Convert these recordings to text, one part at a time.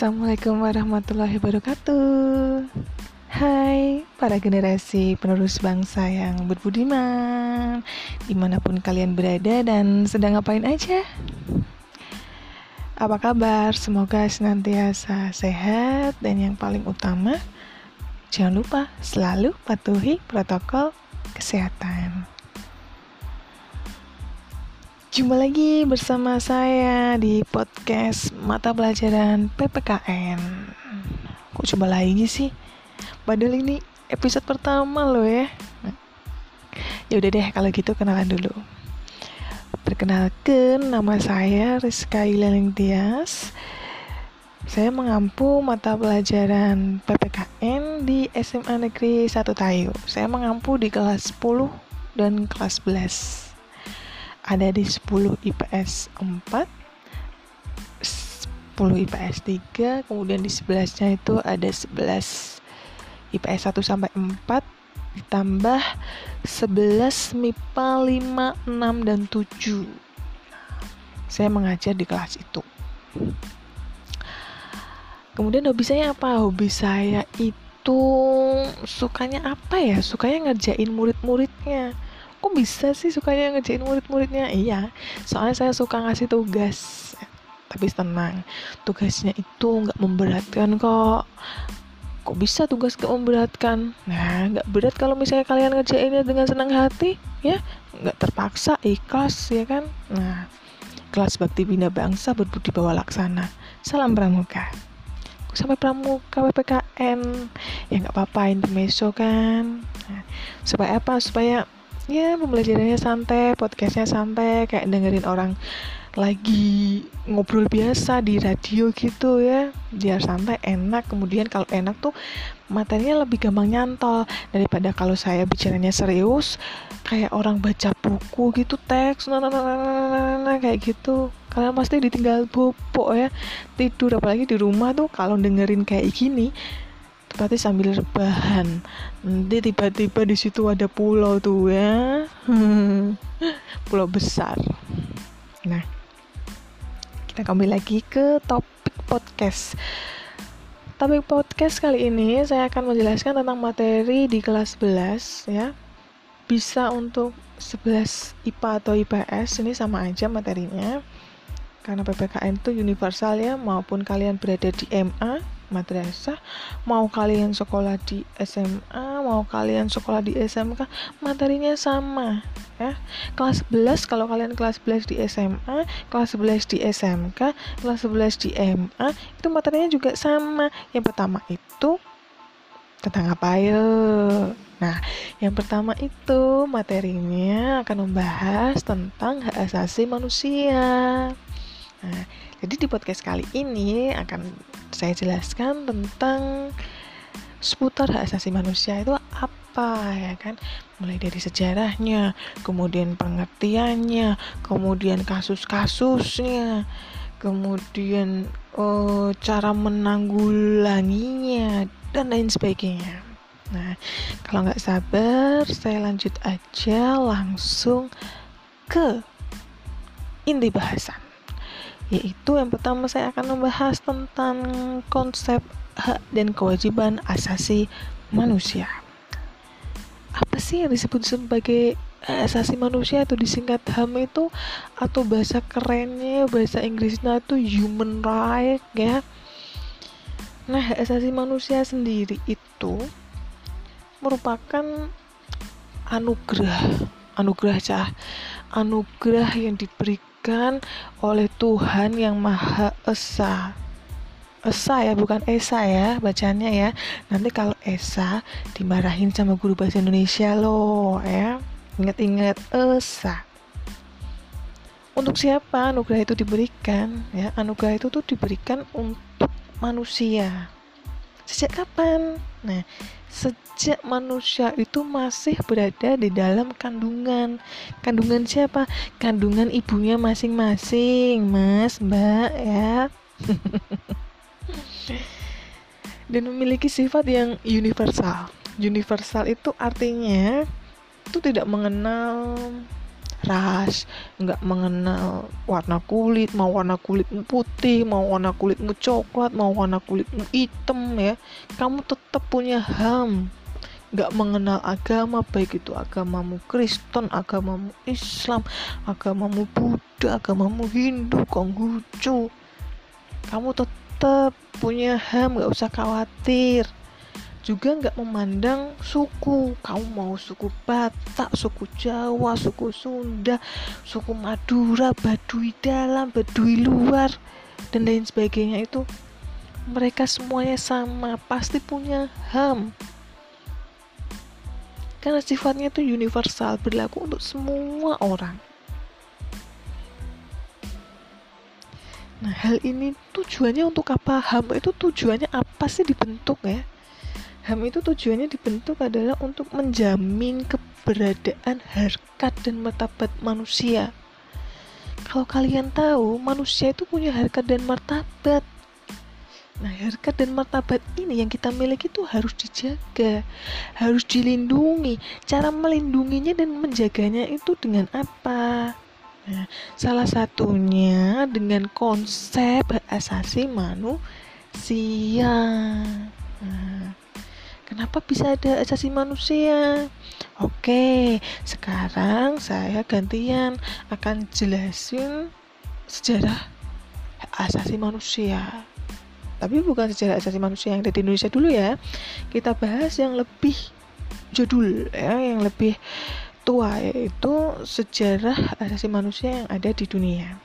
Assalamualaikum warahmatullahi wabarakatuh. Hai para generasi penerus bangsa yang berbudiman Di mana pun kalian berada dan sedang ngapain aja. Apa kabar? Semoga senantiasa sehat Dan yang paling utama Jangan lupa selalu patuhi protokol kesehatan Jumpa lagi bersama saya di podcast mata pelajaran PPKN. Kok coba lagi sih? Padahal ini episode pertama loh ya. Ya udah deh kalau gitu kenalan dulu. Perkenalkan nama saya Rizka Ilaling Tias. Saya mengampu mata pelajaran PPKN di SMA Negeri 1 Tayo. Saya mengampu di kelas 10 dan kelas 11 ada di 10 IPS 4 10 IPS 3 kemudian di 11 nya itu ada 11 IPS 1 sampai 4 ditambah 11 MIPA 5, 6, dan 7 saya mengajar di kelas itu kemudian hobi saya apa? hobi saya itu sukanya apa ya? sukanya ngerjain murid-muridnya kok bisa sih sukanya ngerjain murid-muridnya? Iya soalnya saya suka ngasih tugas. Tapi tenang tugasnya itu nggak memberatkan kok. Kok bisa tugas gak memberatkan? Nah nggak berat kalau misalnya kalian ngerjainnya dengan senang hati ya? Nggak terpaksa ikhlas ya kan? Nah kelas bakti bina bangsa berbudi bawa laksana. Salam pramuka. Sampai pramuka PPKN ya nggak apa-apa intermezzo kan? Nah, supaya apa? Supaya ya pembelajarannya santai podcastnya santai kayak dengerin orang lagi ngobrol biasa di radio gitu ya. Biar santai enak. Kemudian kalau enak tuh materinya lebih gampang nyantol. Daripada kalau saya bicaranya serius kayak orang baca buku gitu teks nah, nah, nah, nah, nah, nah, kayak gitu. Kalian pasti ditinggal bobo ya tidur. Apalagi di rumah tuh kalau dengerin kayak gini berarti sambil rebahan. Nanti tiba-tiba di situ ada pulau tuh ya. Pulau besar. Nah kita kembali lagi ke topik podcast. Topik podcast kali ini saya akan menjelaskan tentang materi di kelas 11 ya. Bisa untuk 11 IPA atau IPS ini sama aja materinya. Karena PPKN itu universal ya maupun kalian berada di MA madrasah mau kalian sekolah di SMA mau kalian sekolah di SMK materinya sama ya. Kelas 11 kalau kalian kelas 11 di SMA kelas 11 di SMK kelas 11 di MA itu materinya juga sama. Yang pertama itu tentang apa ya Nah, yang pertama itu materinya akan membahas tentang hak asasi manusia. Nah, jadi di podcast kali ini akan saya jelaskan tentang seputar hak asasi manusia itu apa ya kan? Mulai dari sejarahnya kemudian pengertiannya kemudian kasus-kasusnya kemudian oh, cara menanggulanginya dan lain sebagainya. Nah kalau nggak sabar saya lanjut aja langsung ke inti bahasan yaitu yang pertama saya akan membahas tentang konsep hak dan kewajiban asasi manusia. Apa sih yang disebut sebagai asasi manusia atau disingkat HAM itu atau bahasa kerennya bahasa Inggrisnya itu human right ya. Nah, asasi manusia sendiri itu merupakan anugerah, anugerah cah, anugerah yang diberikan diberikan oleh Tuhan yang Maha Esa. Esa ya, bukan Esa ya bacanya ya. Nanti kalau Esa dimarahin sama guru bahasa Indonesia loh ya. Ingat-ingat Esa. Untuk siapa anugerah itu diberikan? Ya, anugerah itu tuh diberikan untuk manusia. Sejak kapan? Nah, sejak manusia itu masih berada di dalam kandungan. Kandungan siapa? Kandungan ibunya masing-masing, Mas, Mbak ya. Dan memiliki sifat yang universal. Universal itu artinya itu tidak mengenal ras nggak mengenal warna kulit mau warna kulitmu putih mau warna kulitmu coklat mau warna kulitmu hitam ya. Kamu tetap punya ham. Nggak mengenal agama baik itu agamamu Kristen agamamu Islam agamamu Buddha agamamu Hindu Konghucu. Kamu tetap punya ham nggak usah khawatir juga nggak memandang suku. Kamu mau suku Batak, suku Jawa, suku Sunda, suku Madura, Baduy dalam, Baduy luar dan lain sebagainya itu mereka semuanya sama pasti punya HAM. Karena sifatnya itu universal berlaku untuk semua orang. Nah hal ini tujuannya untuk apa? HAM itu tujuannya apa sih dibentuk ya HAM itu tujuannya dibentuk adalah untuk menjamin keberadaan harkat dan martabat manusia. Kalau kalian tahu, manusia itu punya harkat dan martabat. Nah, harkat dan martabat ini yang kita miliki itu harus dijaga, harus dilindungi. Cara melindunginya dan menjaganya itu dengan apa? Nah, salah satunya dengan konsep asasi manusia. Nah, Kenapa bisa ada asasi manusia? Oke, sekarang saya gantian akan jelasin sejarah asasi manusia. Tapi bukan sejarah asasi manusia yang ada di Indonesia dulu ya. Kita bahas yang lebih jadul ya, yang lebih tua yaitu sejarah asasi manusia yang ada di dunia.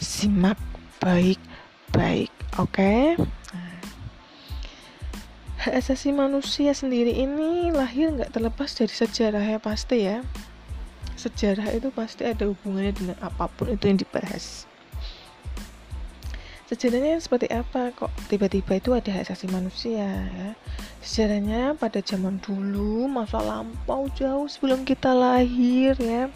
Simak baik-baik, oke? Okay? Hak asasi manusia sendiri ini lahir nggak terlepas dari sejarah ya pasti ya. Sejarah itu pasti ada hubungannya dengan apa pun itu yang dibahas. Sejarahnya seperti apa? Kok tiba-tiba itu ada hak asasi manusia ya? Sejarahnya pada zaman dulu masa lampau jauh sebelum kita lahir ya?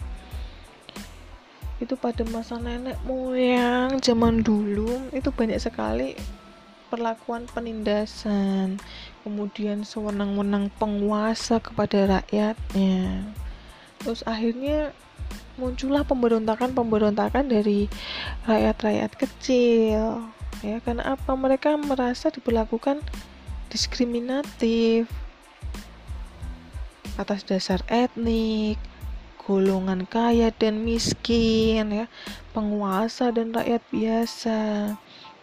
Itu pada masa nenek moyang zaman dulu itu banyak sekali perlakuan penindasan, kemudian sewenang-wenang penguasa kepada rakyatnya. Terus akhirnya muncullah pemberontakan-pemberontakan dari rakyat-rakyat kecil. Ya, karena apa? Mereka merasa diperlakukan diskriminatif atas dasar etnik, golongan kaya dan miskin ya, penguasa dan rakyat biasa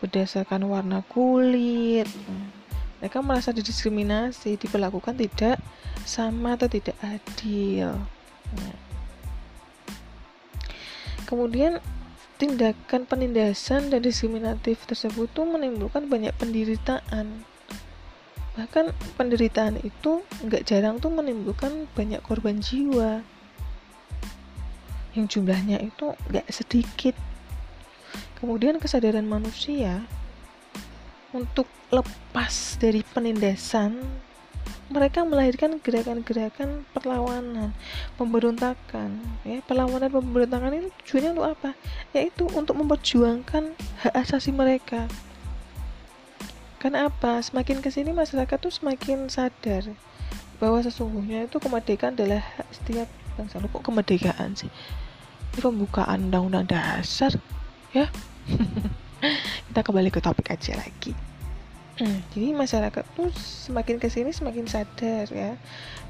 berdasarkan warna kulit. Mereka merasa didiskriminasi, diperlakukan tidak sama atau tidak adil. Kemudian tindakan penindasan dan diskriminatif tersebut tuh menimbulkan banyak penderitaan. Bahkan penderitaan itu nggak jarang tuh menimbulkan banyak korban jiwa yang jumlahnya itu nggak sedikit Kemudian kesadaran manusia untuk lepas dari penindasan mereka melahirkan gerakan-gerakan perlawanan, pemberontakan. Ya, perlawanan pemberontakan itu tujuannya untuk apa? Yaitu untuk memperjuangkan hak asasi mereka. Karena apa? Semakin ke sini masyarakat tuh semakin sadar bahwa sesungguhnya itu kemerdekaan adalah hak setiap bangsa. Kok kemerdekaan sih? Ini pembukaan undang-undang dasar, ya. Kita kembali ke topik aja lagi. Hmm, jadi masyarakat tuh semakin ke sini semakin sadar ya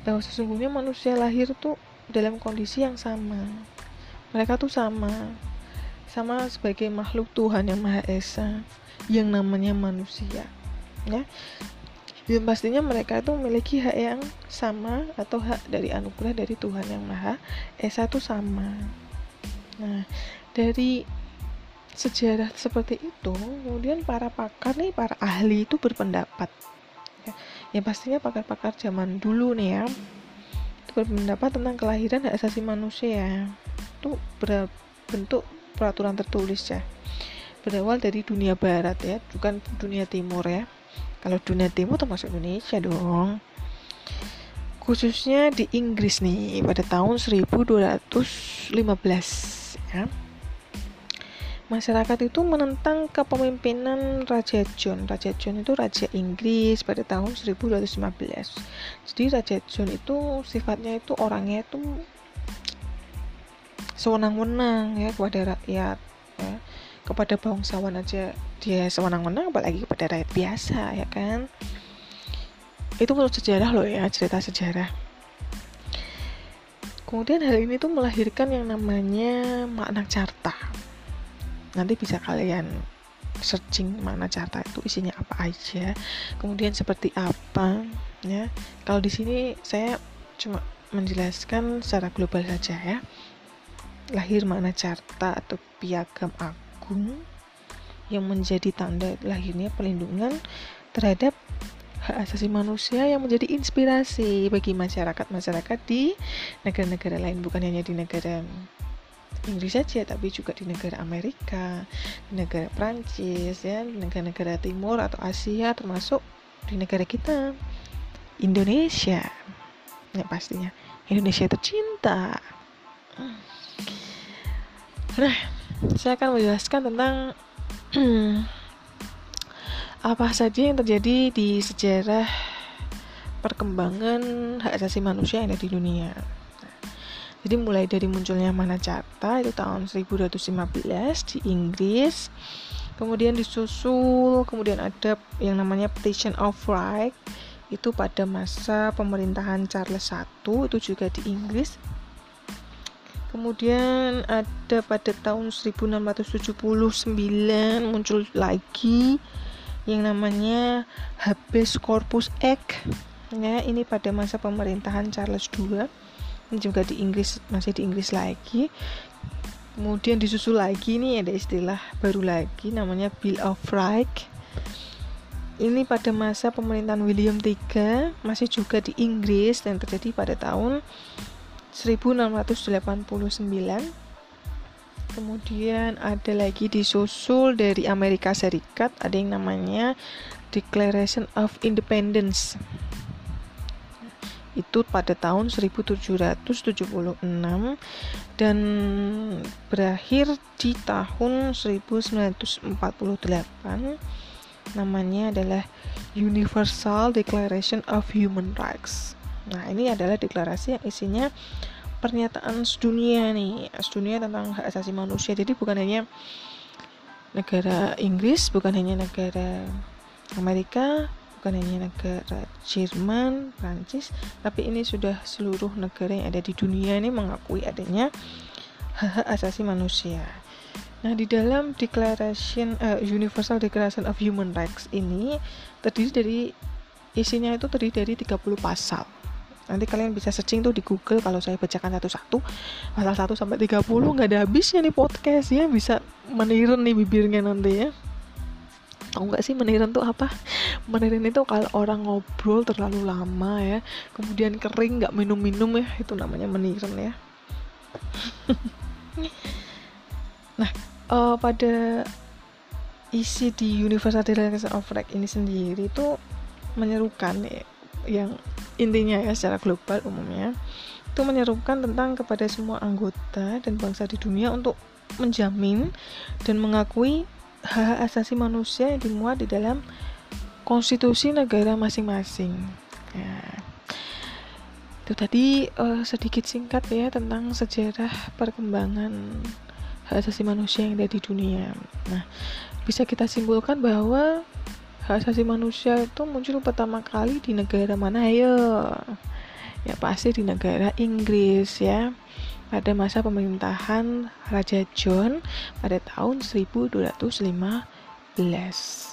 bahwa sesungguhnya manusia lahir tuh dalam kondisi yang sama. Mereka tuh sama. Sama sebagai makhluk Tuhan yang Maha Esa yang namanya manusia ya. Dan pastinya mereka itu memiliki hak yang sama atau hak dari anugerah dari Tuhan yang Maha Esa itu sama. Nah dari sejarah seperti itu kemudian para pakar nih para ahli itu berpendapat. Ya, ya pastinya pakar-pakar zaman dulu nih ya itu berpendapat tentang kelahiran hak asasi manusia itu berbentuk peraturan tertulis ya. Berawal dari dunia barat ya bukan dunia timur ya. Kalau dunia timur termasuk Indonesia dong. Khususnya di Inggris nih pada tahun 1215 ya masyarakat itu menentang kepemimpinan Raja John. Raja John itu raja Inggris pada tahun 1215. Jadi Raja John itu sifatnya itu orangnya itu sewenang-wenang ya kepada rakyat ya kepada bangsawan aja dia sewenang-wenang apalagi kepada rakyat biasa ya kan itu menurut sejarah loh ya cerita sejarah kemudian hal ini tuh melahirkan yang namanya makna carta nanti bisa kalian searching makna carta itu isinya apa aja. Kemudian seperti apa ya. Kalau di sini saya cuma menjelaskan secara global saja ya. Lahir makna carta atau piagam agung yang menjadi tanda lahirnya perlindungan terhadap hak asasi manusia yang menjadi inspirasi bagi masyarakat-masyarakat di negara-negara lain bukan hanya di negara Inggris saja tapi juga di negara Amerika, di negara Prancis ya, negara-negara timur atau Asia termasuk di negara kita Indonesia. Ya pastinya Indonesia tercinta. Nah, saya akan menjelaskan tentang apa saja yang terjadi di sejarah perkembangan hak asasi manusia yang ada di dunia. Jadi mulai dari munculnya Mana Carta itu tahun 1215 di Inggris. Kemudian disusul, kemudian ada yang namanya Petition of Right itu pada masa pemerintahan Charles I itu juga di Inggris. Kemudian ada pada tahun 1679 muncul lagi yang namanya Habeas Corpus Act ya ini pada masa pemerintahan Charles II ini juga di Inggris masih di Inggris lagi. Kemudian disusul lagi nih ada istilah baru lagi namanya Bill of Rights. Ini pada masa pemerintahan William III masih juga di Inggris dan terjadi pada tahun 1689 Kemudian ada lagi disusul dari Amerika Serikat ada yang namanya Declaration of Independence. Itu pada tahun 1776 dan berakhir di tahun 1948 namanya adalah Universal Declaration of Human Rights. Nah, ini adalah deklarasi yang isinya pernyataan sedunia nih sedunia tentang hak asasi manusia jadi bukan hanya negara Inggris bukan hanya negara Amerika bukan hanya negara Jerman, Prancis, tapi ini sudah seluruh negara yang ada di dunia ini mengakui adanya hak asasi manusia. Nah, di dalam Declaration uh, Universal Declaration of Human Rights ini terdiri dari isinya itu terdiri dari 30 pasal. Nanti kalian bisa searching tuh di Google kalau saya bacakan satu-satu. Pasal 1 sampai 30 nggak ada habisnya nih podcast ya bisa meniren nih bibirnya nanti ya tahu nggak sih meniren tuh apa? Meniren itu kalau orang ngobrol terlalu lama ya kemudian kering nggak minum-minum ya itu namanya meniren ya. Nah uh, pada isi di Universal Declaration of Rights ini sendiri itu menyerukan ya yang intinya ya secara global umumnya itu menyerukan tentang kepada semua anggota dan bangsa di dunia untuk menjamin dan mengakui hak asasi manusia yang dimuat di dalam konstitusi negara masing-masing. Ya. Itu tadi uh, sedikit singkat ya tentang sejarah perkembangan hak asasi manusia yang ada di dunia. Nah, bisa kita simpulkan bahwa hak asasi manusia itu muncul pertama kali di negara mana ayo ya pasti di negara Inggris ya pada masa pemerintahan Raja John pada tahun 1215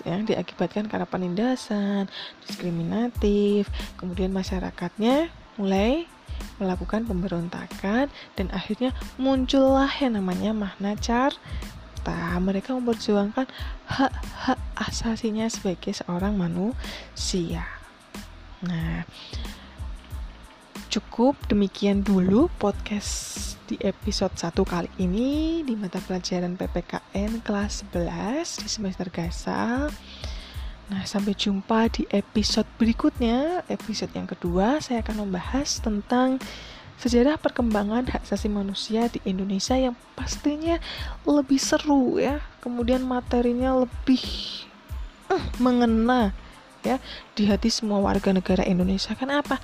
yang diakibatkan karena penindasan, diskriminatif, kemudian masyarakatnya mulai melakukan pemberontakan dan akhirnya muncullah yang namanya Mahna Carta. Mereka memperjuangkan hak-hak asasinya sebagai seorang manusia. Nah, cukup demikian dulu podcast di episode 1 kali ini di mata pelajaran PPKN kelas 11 di semester Gasal. Nah, sampai jumpa di episode berikutnya. Episode yang kedua saya akan membahas tentang sejarah perkembangan hak asasi manusia di Indonesia yang pastinya lebih seru ya. Kemudian materinya lebih uh, mengena ya di hati semua warga negara Indonesia. Kenapa?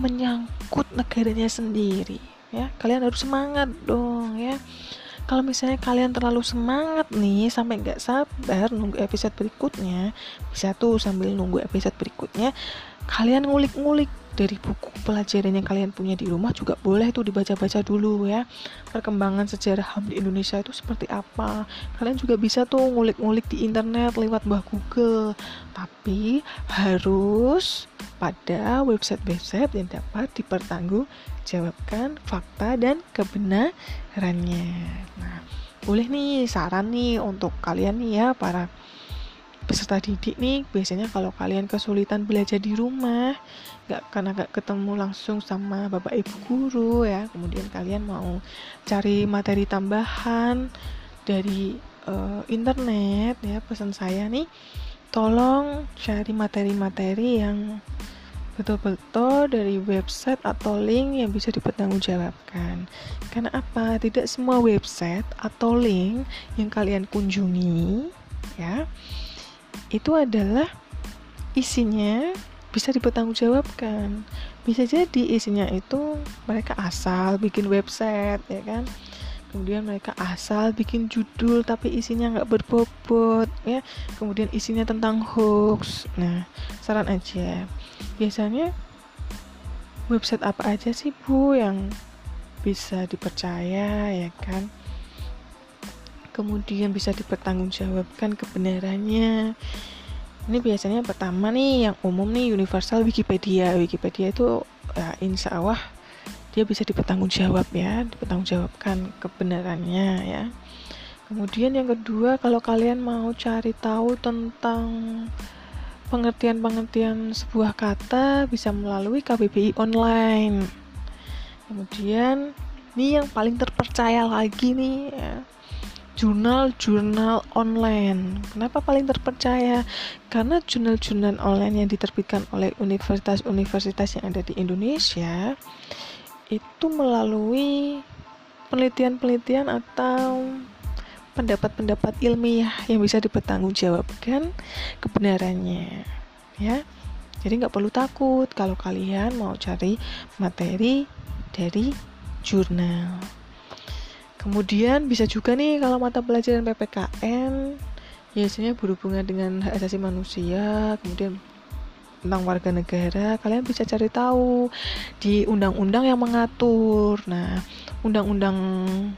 Menyangkut negaranya sendiri. Ya kalian harus semangat dong ya. Kalau misalnya kalian terlalu semangat nih sampai nggak sabar nunggu episode berikutnya bisa tuh sambil nunggu episode berikutnya kalian ngulik-ngulik dari buku pelajaran yang kalian punya di rumah juga boleh tuh dibaca-baca dulu ya. Perkembangan sejarah HAM di Indonesia itu seperti apa? Kalian juga bisa tuh ngulik-ngulik di internet lewat Mbah Google. Tapi harus pada website-website yang dapat dipertanggungjawabkan fakta dan kebenarannya. Nah boleh nih saran nih untuk kalian nih ya para peserta didik nih biasanya kalau kalian kesulitan belajar di rumah nggak karena nggak ketemu langsung sama bapak ibu guru ya kemudian kalian mau cari materi tambahan dari uh, internet ya pesan saya nih tolong cari materi-materi yang betul-betul dari website atau link yang bisa dipertanggungjawabkan. Karena apa? Tidak semua website atau link yang kalian kunjungi ya itu adalah isinya bisa dipertanggungjawabkan. Bisa jadi isinya itu mereka asal bikin website ya kan? Kemudian mereka asal bikin judul tapi isinya nggak berbobot ya. Kemudian isinya tentang hoax. Nah saran aja. Biasanya website apa aja sih bu yang bisa dipercaya ya kan kemudian bisa dipertanggungjawabkan kebenarannya. Ini biasanya pertama nih yang umum nih universal Wikipedia. Wikipedia itu ya, insya Allah dia bisa dipertanggungjawab ya dipertanggungjawabkan kebenarannya ya. Kemudian yang kedua kalau kalian mau cari tahu tentang pengertian-pengertian sebuah kata bisa melalui KBBI online. Kemudian ini yang paling terpercaya lagi nih ya jurnal-jurnal online. Kenapa paling terpercaya? Karena jurnal-jurnal online yang diterbitkan oleh universitas-universitas yang ada di Indonesia itu melalui penelitian-penelitian atau pendapat-pendapat ilmiah yang bisa dipertanggungjawabkan kebenarannya ya jadi nggak perlu takut kalau kalian mau cari materi dari jurnal Kemudian bisa juga nih kalau mata pelajaran PPKN biasanya berhubungan dengan hak asasi manusia, kemudian tentang warga negara, kalian bisa cari tahu di undang-undang yang mengatur. Nah, undang-undang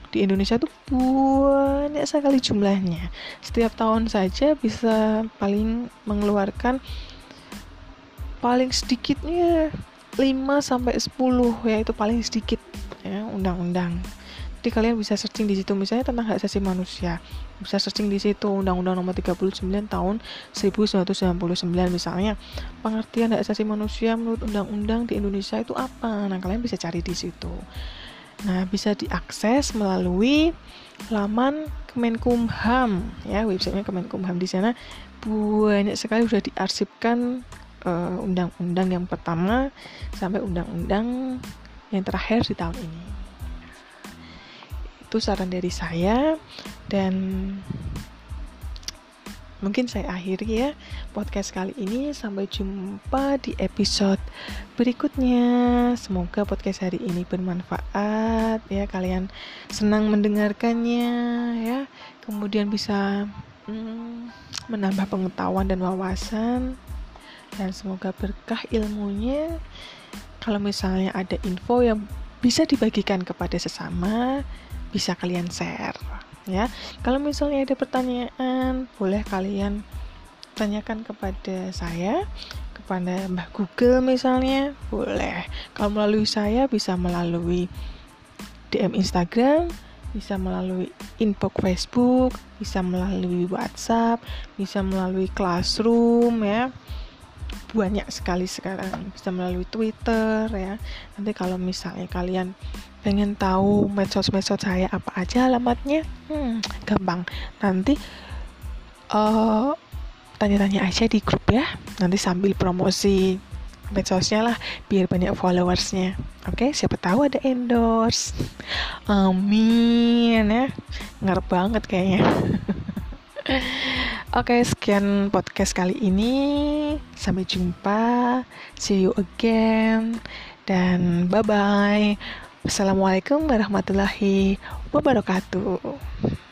di Indonesia tuh banyak sekali jumlahnya. Setiap tahun saja bisa paling mengeluarkan paling sedikitnya 5 sampai 10 ya itu paling sedikit ya undang-undang jadi kalian bisa searching di situ. Misalnya tentang hak asasi manusia. Bisa searching di situ Undang-Undang Nomor 39 Tahun 1999 misalnya pengertian hak asasi manusia menurut undang-undang di Indonesia itu apa? Nah kalian bisa cari di situ. Nah bisa diakses melalui laman Kemenkumham ya websitenya Kemenkumham. Di sana banyak sekali sudah diarsipkan eh, undang-undang uh, yang pertama sampai undang-undang yang terakhir di tahun ini itu saran dari saya. Dan mungkin saya akhiri ya podcast kali ini. Sampai jumpa di episode berikutnya. Semoga podcast hari ini bermanfaat ya. Kalian senang mendengarkannya ya. Kemudian bisa hmm, menambah pengetahuan dan wawasan. Dan semoga berkah ilmunya. Kalau misalnya ada info yang bisa dibagikan kepada sesama bisa kalian share ya. Kalau misalnya ada pertanyaan, boleh kalian tanyakan kepada saya, kepada Mbah Google misalnya, boleh. Kalau melalui saya bisa melalui DM Instagram, bisa melalui inbox Facebook, bisa melalui WhatsApp, bisa melalui Classroom ya banyak sekali sekarang. Bisa melalui Twitter ya. Nanti kalau misalnya kalian pengen tahu medsos-medsos saya apa aja alamatnya hmm, gampang. Nanti uh, tanya-tanya aja di grup ya. Nanti sambil promosi medsosnya lah biar banyak followersnya. Oke okay? siapa tahu ada endorse. Amin ya. Ngarep banget kayaknya Oke, sekian podcast kali ini. Sampai jumpa. See you again. Dan bye-bye. Assalamualaikum warahmatullahi wabarakatuh.